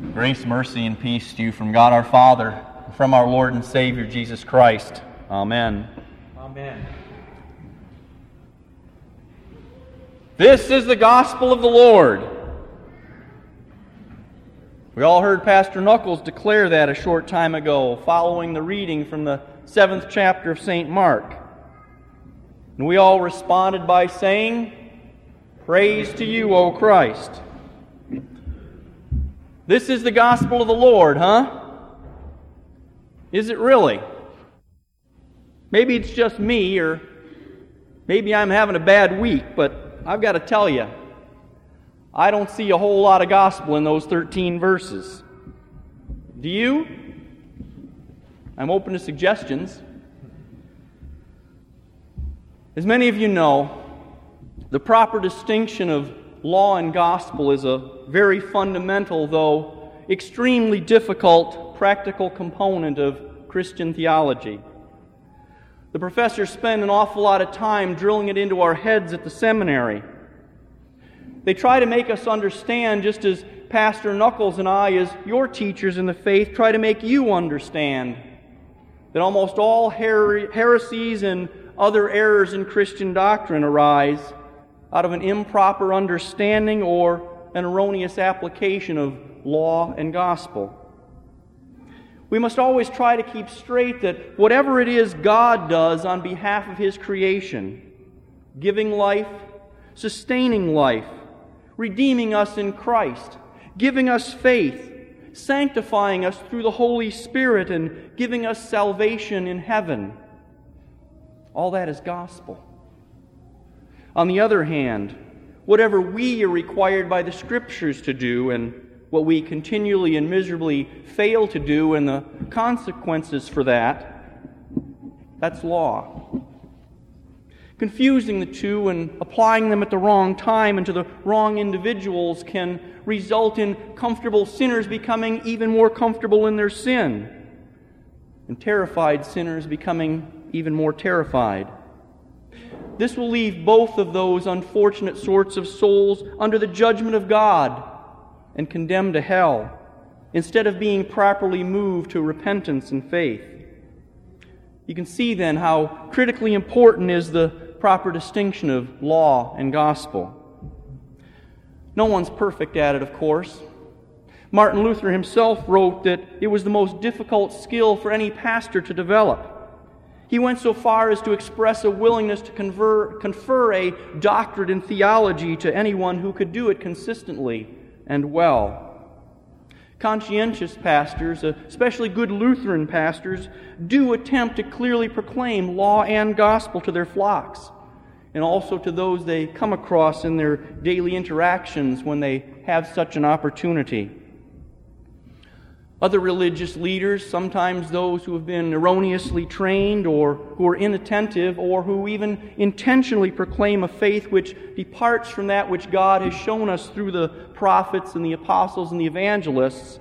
Grace, mercy, and peace to you from God our Father, from our Lord and Savior Jesus Christ. Amen. Amen. This is the gospel of the Lord. We all heard Pastor Knuckles declare that a short time ago, following the reading from the seventh chapter of St. Mark. And we all responded by saying, Praise to you, O Christ. This is the gospel of the Lord, huh? Is it really? Maybe it's just me, or maybe I'm having a bad week, but I've got to tell you, I don't see a whole lot of gospel in those 13 verses. Do you? I'm open to suggestions. As many of you know, the proper distinction of law and gospel is a very fundamental, though extremely difficult, practical component of Christian theology. The professors spend an awful lot of time drilling it into our heads at the seminary. They try to make us understand, just as Pastor Knuckles and I, as your teachers in the faith, try to make you understand that almost all her- heresies and other errors in Christian doctrine arise out of an improper understanding or an erroneous application of law and gospel. We must always try to keep straight that whatever it is God does on behalf of His creation, giving life, sustaining life, redeeming us in Christ, giving us faith, sanctifying us through the Holy Spirit, and giving us salvation in heaven, all that is gospel. On the other hand, whatever we are required by the Scriptures to do and what we continually and miserably fail to do and the consequences for that, that's law. Confusing the two and applying them at the wrong time and to the wrong individuals can result in comfortable sinners becoming even more comfortable in their sin, and terrified sinners becoming even more terrified. This will leave both of those unfortunate sorts of souls under the judgment of God and condemned to hell, instead of being properly moved to repentance and faith. You can see then how critically important is the proper distinction of law and gospel. No one's perfect at it, of course. Martin Luther himself wrote that it was the most difficult skill for any pastor to develop. He went so far as to express a willingness to confer, confer a doctorate in theology to anyone who could do it consistently and well. Conscientious pastors, especially good Lutheran pastors, do attempt to clearly proclaim law and gospel to their flocks and also to those they come across in their daily interactions when they have such an opportunity. Other religious leaders, sometimes those who have been erroneously trained or who are inattentive or who even intentionally proclaim a faith which departs from that which God has shown us through the prophets and the apostles and the evangelists,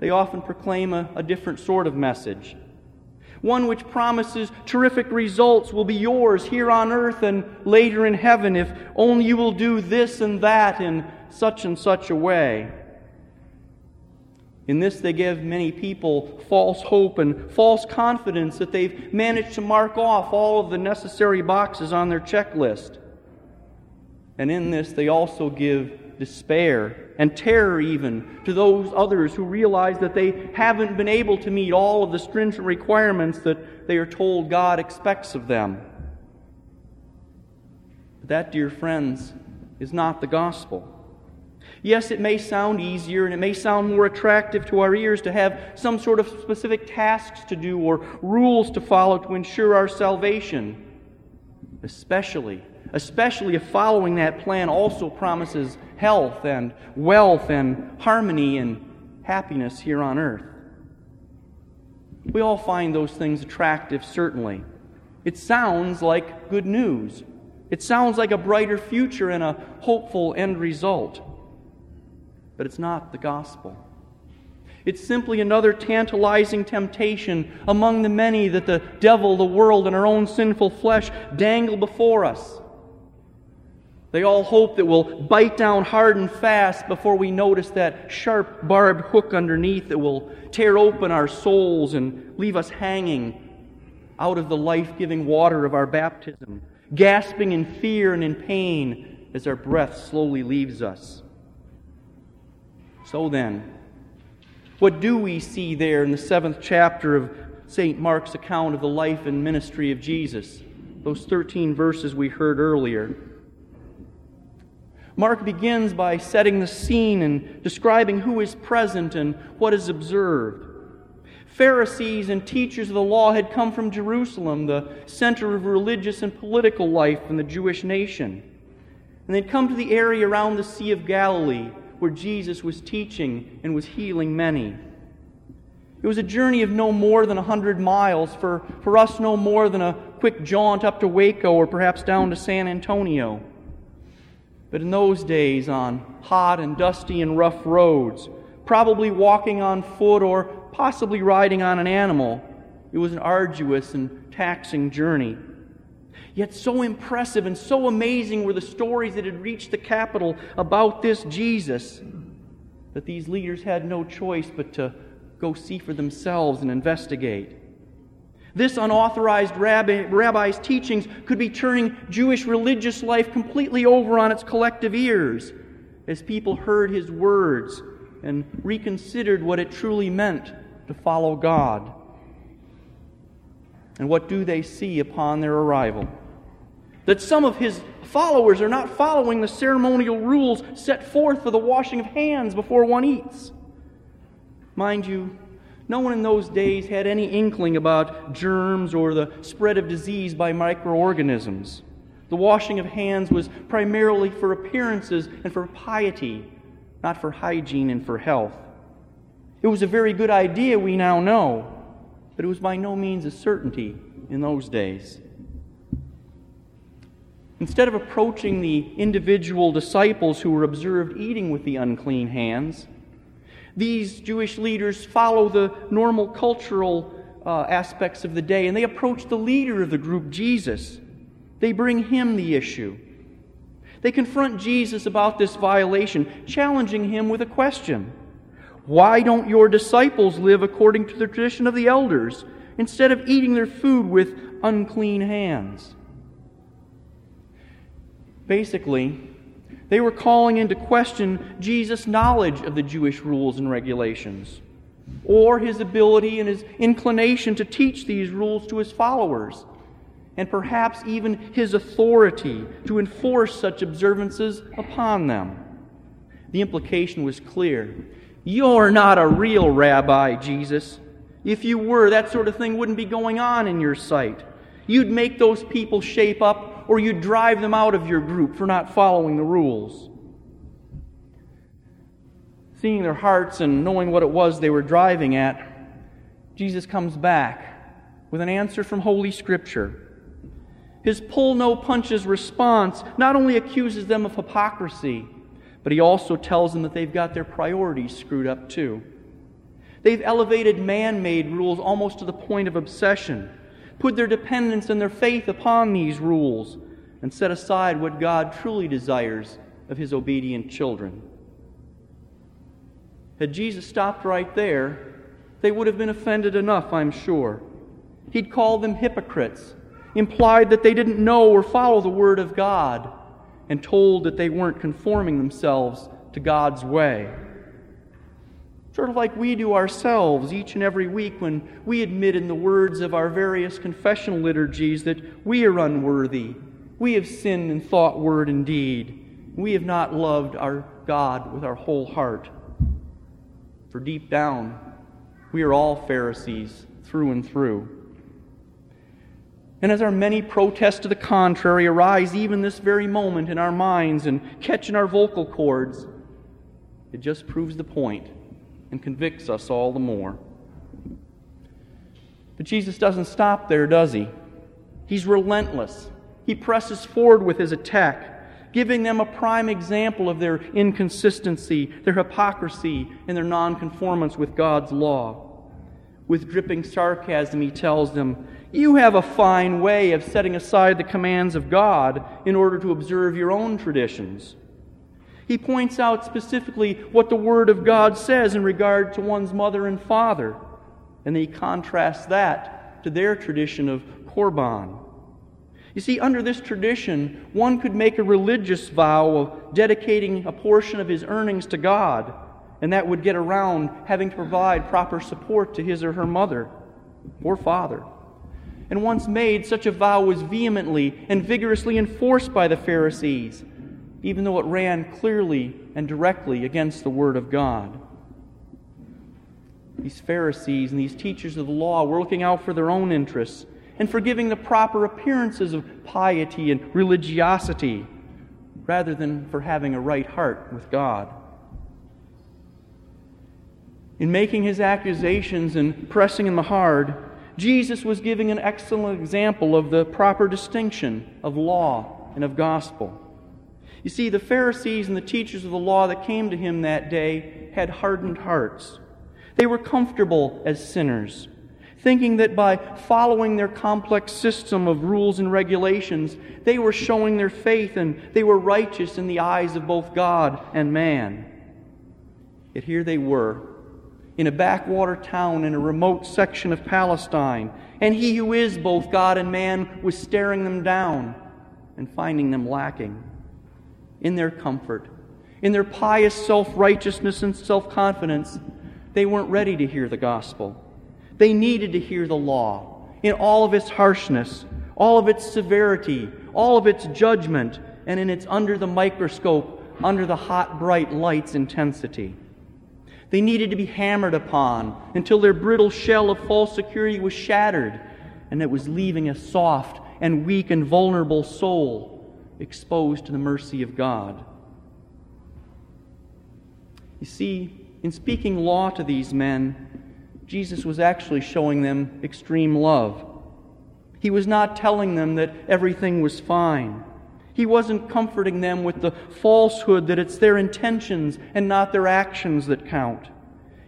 they often proclaim a, a different sort of message. One which promises terrific results will be yours here on earth and later in heaven if only you will do this and that in such and such a way. In this, they give many people false hope and false confidence that they've managed to mark off all of the necessary boxes on their checklist. And in this, they also give despair and terror, even to those others who realize that they haven't been able to meet all of the stringent requirements that they are told God expects of them. But that, dear friends, is not the gospel. Yes, it may sound easier and it may sound more attractive to our ears to have some sort of specific tasks to do or rules to follow to ensure our salvation. Especially, especially if following that plan also promises health and wealth and harmony and happiness here on earth. We all find those things attractive, certainly. It sounds like good news. It sounds like a brighter future and a hopeful end result but it's not the gospel. It's simply another tantalizing temptation among the many that the devil, the world, and our own sinful flesh dangle before us. They all hope that we'll bite down hard and fast before we notice that sharp, barbed hook underneath that will tear open our souls and leave us hanging out of the life giving water of our baptism, gasping in fear and in pain as our breath slowly leaves us. So then, what do we see there in the seventh chapter of St. Mark's account of the life and ministry of Jesus? Those 13 verses we heard earlier. Mark begins by setting the scene and describing who is present and what is observed. Pharisees and teachers of the law had come from Jerusalem, the center of religious and political life in the Jewish nation. And they'd come to the area around the Sea of Galilee where Jesus was teaching and was healing many. It was a journey of no more than a hundred miles, for, for us, no more than a quick jaunt up to Waco or perhaps down to San Antonio. But in those days, on hot and dusty and rough roads, probably walking on foot or possibly riding on an animal, it was an arduous and taxing journey. Yet, so impressive and so amazing were the stories that had reached the capital about this Jesus that these leaders had no choice but to go see for themselves and investigate. This unauthorized rabbi, rabbi's teachings could be turning Jewish religious life completely over on its collective ears as people heard his words and reconsidered what it truly meant to follow God. And what do they see upon their arrival? That some of his followers are not following the ceremonial rules set forth for the washing of hands before one eats. Mind you, no one in those days had any inkling about germs or the spread of disease by microorganisms. The washing of hands was primarily for appearances and for piety, not for hygiene and for health. It was a very good idea, we now know, but it was by no means a certainty in those days. Instead of approaching the individual disciples who were observed eating with the unclean hands, these Jewish leaders follow the normal cultural uh, aspects of the day and they approach the leader of the group, Jesus. They bring him the issue. They confront Jesus about this violation, challenging him with a question Why don't your disciples live according to the tradition of the elders instead of eating their food with unclean hands? Basically, they were calling into question Jesus' knowledge of the Jewish rules and regulations, or his ability and his inclination to teach these rules to his followers, and perhaps even his authority to enforce such observances upon them. The implication was clear. You're not a real rabbi, Jesus. If you were, that sort of thing wouldn't be going on in your sight. You'd make those people shape up or you'd drive them out of your group for not following the rules. Seeing their hearts and knowing what it was they were driving at, Jesus comes back with an answer from Holy Scripture. His pull no punches response not only accuses them of hypocrisy, but he also tells them that they've got their priorities screwed up too. They've elevated man made rules almost to the point of obsession put their dependence and their faith upon these rules, and set aside what God truly desires of his obedient children. Had Jesus stopped right there, they would have been offended enough, I'm sure. He'd called them hypocrites, implied that they didn't know or follow the Word of God, and told that they weren't conforming themselves to God's way. Sort of like we do ourselves each and every week when we admit in the words of our various confessional liturgies that we are unworthy. We have sinned in thought, word, and deed. We have not loved our God with our whole heart. For deep down, we are all Pharisees through and through. And as our many protests to the contrary arise even this very moment in our minds and catch in our vocal cords, it just proves the point and convicts us all the more. But Jesus doesn't stop there, does he? He's relentless. He presses forward with his attack, giving them a prime example of their inconsistency, their hypocrisy, and their nonconformance with God's law. With dripping sarcasm, he tells them, You have a fine way of setting aside the commands of God in order to observe your own traditions. He points out specifically what the Word of God says in regard to one's mother and father, and he contrasts that to their tradition of Korban. You see, under this tradition, one could make a religious vow of dedicating a portion of his earnings to God, and that would get around having to provide proper support to his or her mother or father. And once made, such a vow was vehemently and vigorously enforced by the Pharisees, even though it ran clearly and directly against the Word of God. These Pharisees and these teachers of the law were looking out for their own interests and for giving the proper appearances of piety and religiosity rather than for having a right heart with God. In making his accusations and pressing him hard, Jesus was giving an excellent example of the proper distinction of law and of gospel. You see, the Pharisees and the teachers of the law that came to him that day had hardened hearts. They were comfortable as sinners thinking that by following their complex system of rules and regulations, they were showing their faith and they were righteous in the eyes of both God and man. Yet here they were, in a backwater town in a remote section of Palestine, and he who is both God and man was staring them down and finding them lacking. In their comfort, in their pious self righteousness and self confidence, they weren't ready to hear the gospel. They needed to hear the law in all of its harshness, all of its severity, all of its judgment, and in its under the microscope, under the hot, bright light's intensity. They needed to be hammered upon until their brittle shell of false security was shattered and it was leaving a soft and weak and vulnerable soul exposed to the mercy of God. You see, in speaking law to these men, Jesus was actually showing them extreme love. He was not telling them that everything was fine. He wasn't comforting them with the falsehood that it's their intentions and not their actions that count.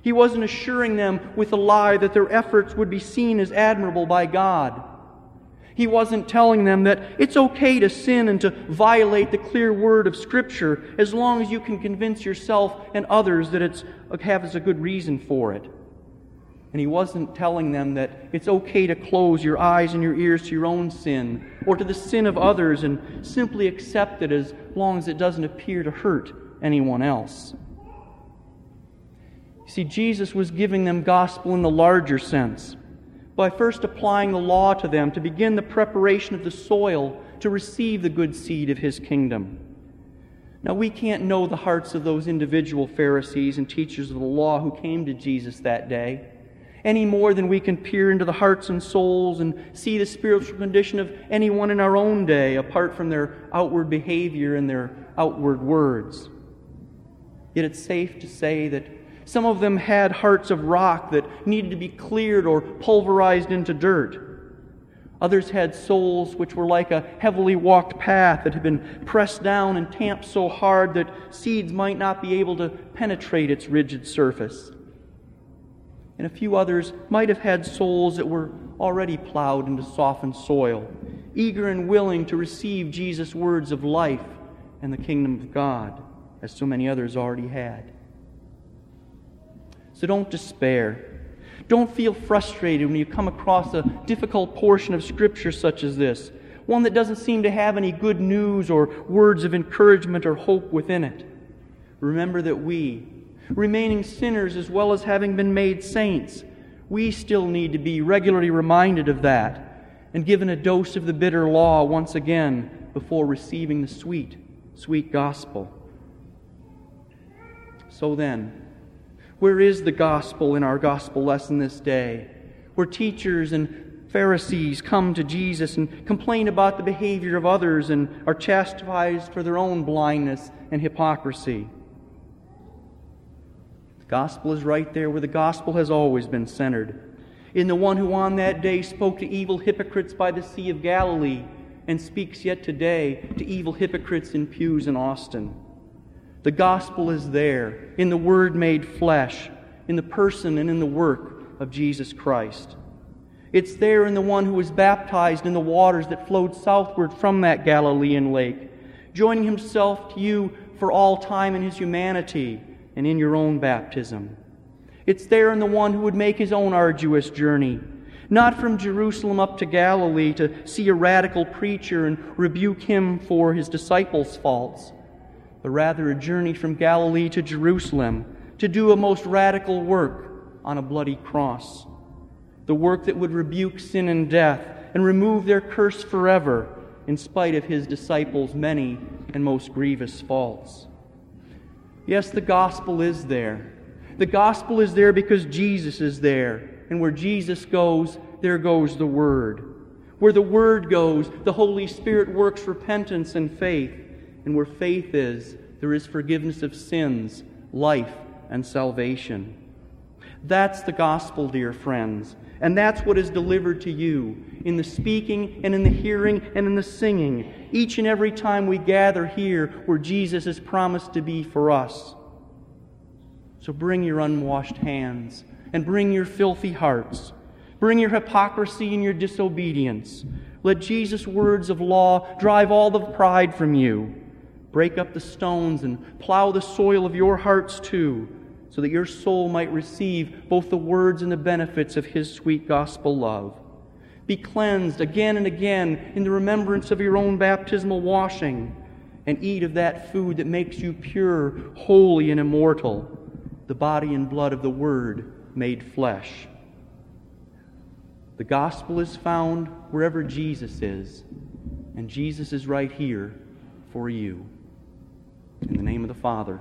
He wasn't assuring them with a lie that their efforts would be seen as admirable by God. He wasn't telling them that it's okay to sin and to violate the clear word of Scripture as long as you can convince yourself and others that it has a good reason for it. And he wasn't telling them that it's okay to close your eyes and your ears to your own sin or to the sin of others and simply accept it as long as it doesn't appear to hurt anyone else. You see, Jesus was giving them gospel in the larger sense by first applying the law to them to begin the preparation of the soil to receive the good seed of his kingdom. Now, we can't know the hearts of those individual Pharisees and teachers of the law who came to Jesus that day any more than we can peer into the hearts and souls and see the spiritual condition of anyone in our own day apart from their outward behavior and their outward words. Yet it's safe to say that some of them had hearts of rock that needed to be cleared or pulverized into dirt. Others had souls which were like a heavily walked path that had been pressed down and tamped so hard that seeds might not be able to penetrate its rigid surface and a few others might have had souls that were already plowed into softened soil, eager and willing to receive Jesus' words of life and the kingdom of God, as so many others already had. So don't despair. Don't feel frustrated when you come across a difficult portion of Scripture such as this, one that doesn't seem to have any good news or words of encouragement or hope within it. Remember that we, remaining sinners as well as having been made saints. We still need to be regularly reminded of that and given a dose of the bitter law once again before receiving the sweet, sweet gospel. So then, where is the gospel in our gospel lesson this day? Where teachers and Pharisees come to Jesus and complain about the behavior of others and are chastised for their own blindness and hypocrisy. Gospel is right there where the gospel has always been centered. In the one who on that day spoke to evil hypocrites by the Sea of Galilee and speaks yet today to evil hypocrites in pews in Austin. The gospel is there in the Word made flesh, in the person and in the work of Jesus Christ. It's there in the one who was baptized in the waters that flowed southward from that Galilean lake, joining himself to you for all time in his humanity and in your own baptism. It's there in the one who would make his own arduous journey, not from Jerusalem up to Galilee to see a radical preacher and rebuke him for his disciples' faults, but rather a journey from Galilee to Jerusalem to do a most radical work on a bloody cross the work that would rebuke sin and death and remove their curse forever, in spite of his disciples' many and most grievous faults. Yes, the gospel is there. The gospel is there because Jesus is there. And where Jesus goes, there goes the Word. Where the Word goes, the Holy Spirit works repentance and faith. And where faith is, there is forgiveness of sins, life, and salvation. That's the gospel, dear friends. And that's what is delivered to you in the speaking and in the hearing and in the singing, each and every time we gather here where Jesus has promised to be for us. So bring your unwashed hands and bring your filthy hearts. Bring your hypocrisy and your disobedience. Let Jesus' words of law drive all the pride from you. Break up the stones and plow the soil of your hearts too so that your soul might receive both the words and the benefits of His sweet gospel love. Be cleansed again and again in the remembrance of your own baptismal washing, and eat of that food that makes you pure, holy, and immortal the body and blood of the Word made flesh. The gospel is found wherever Jesus is, and Jesus is right here for you. In the name of the Father,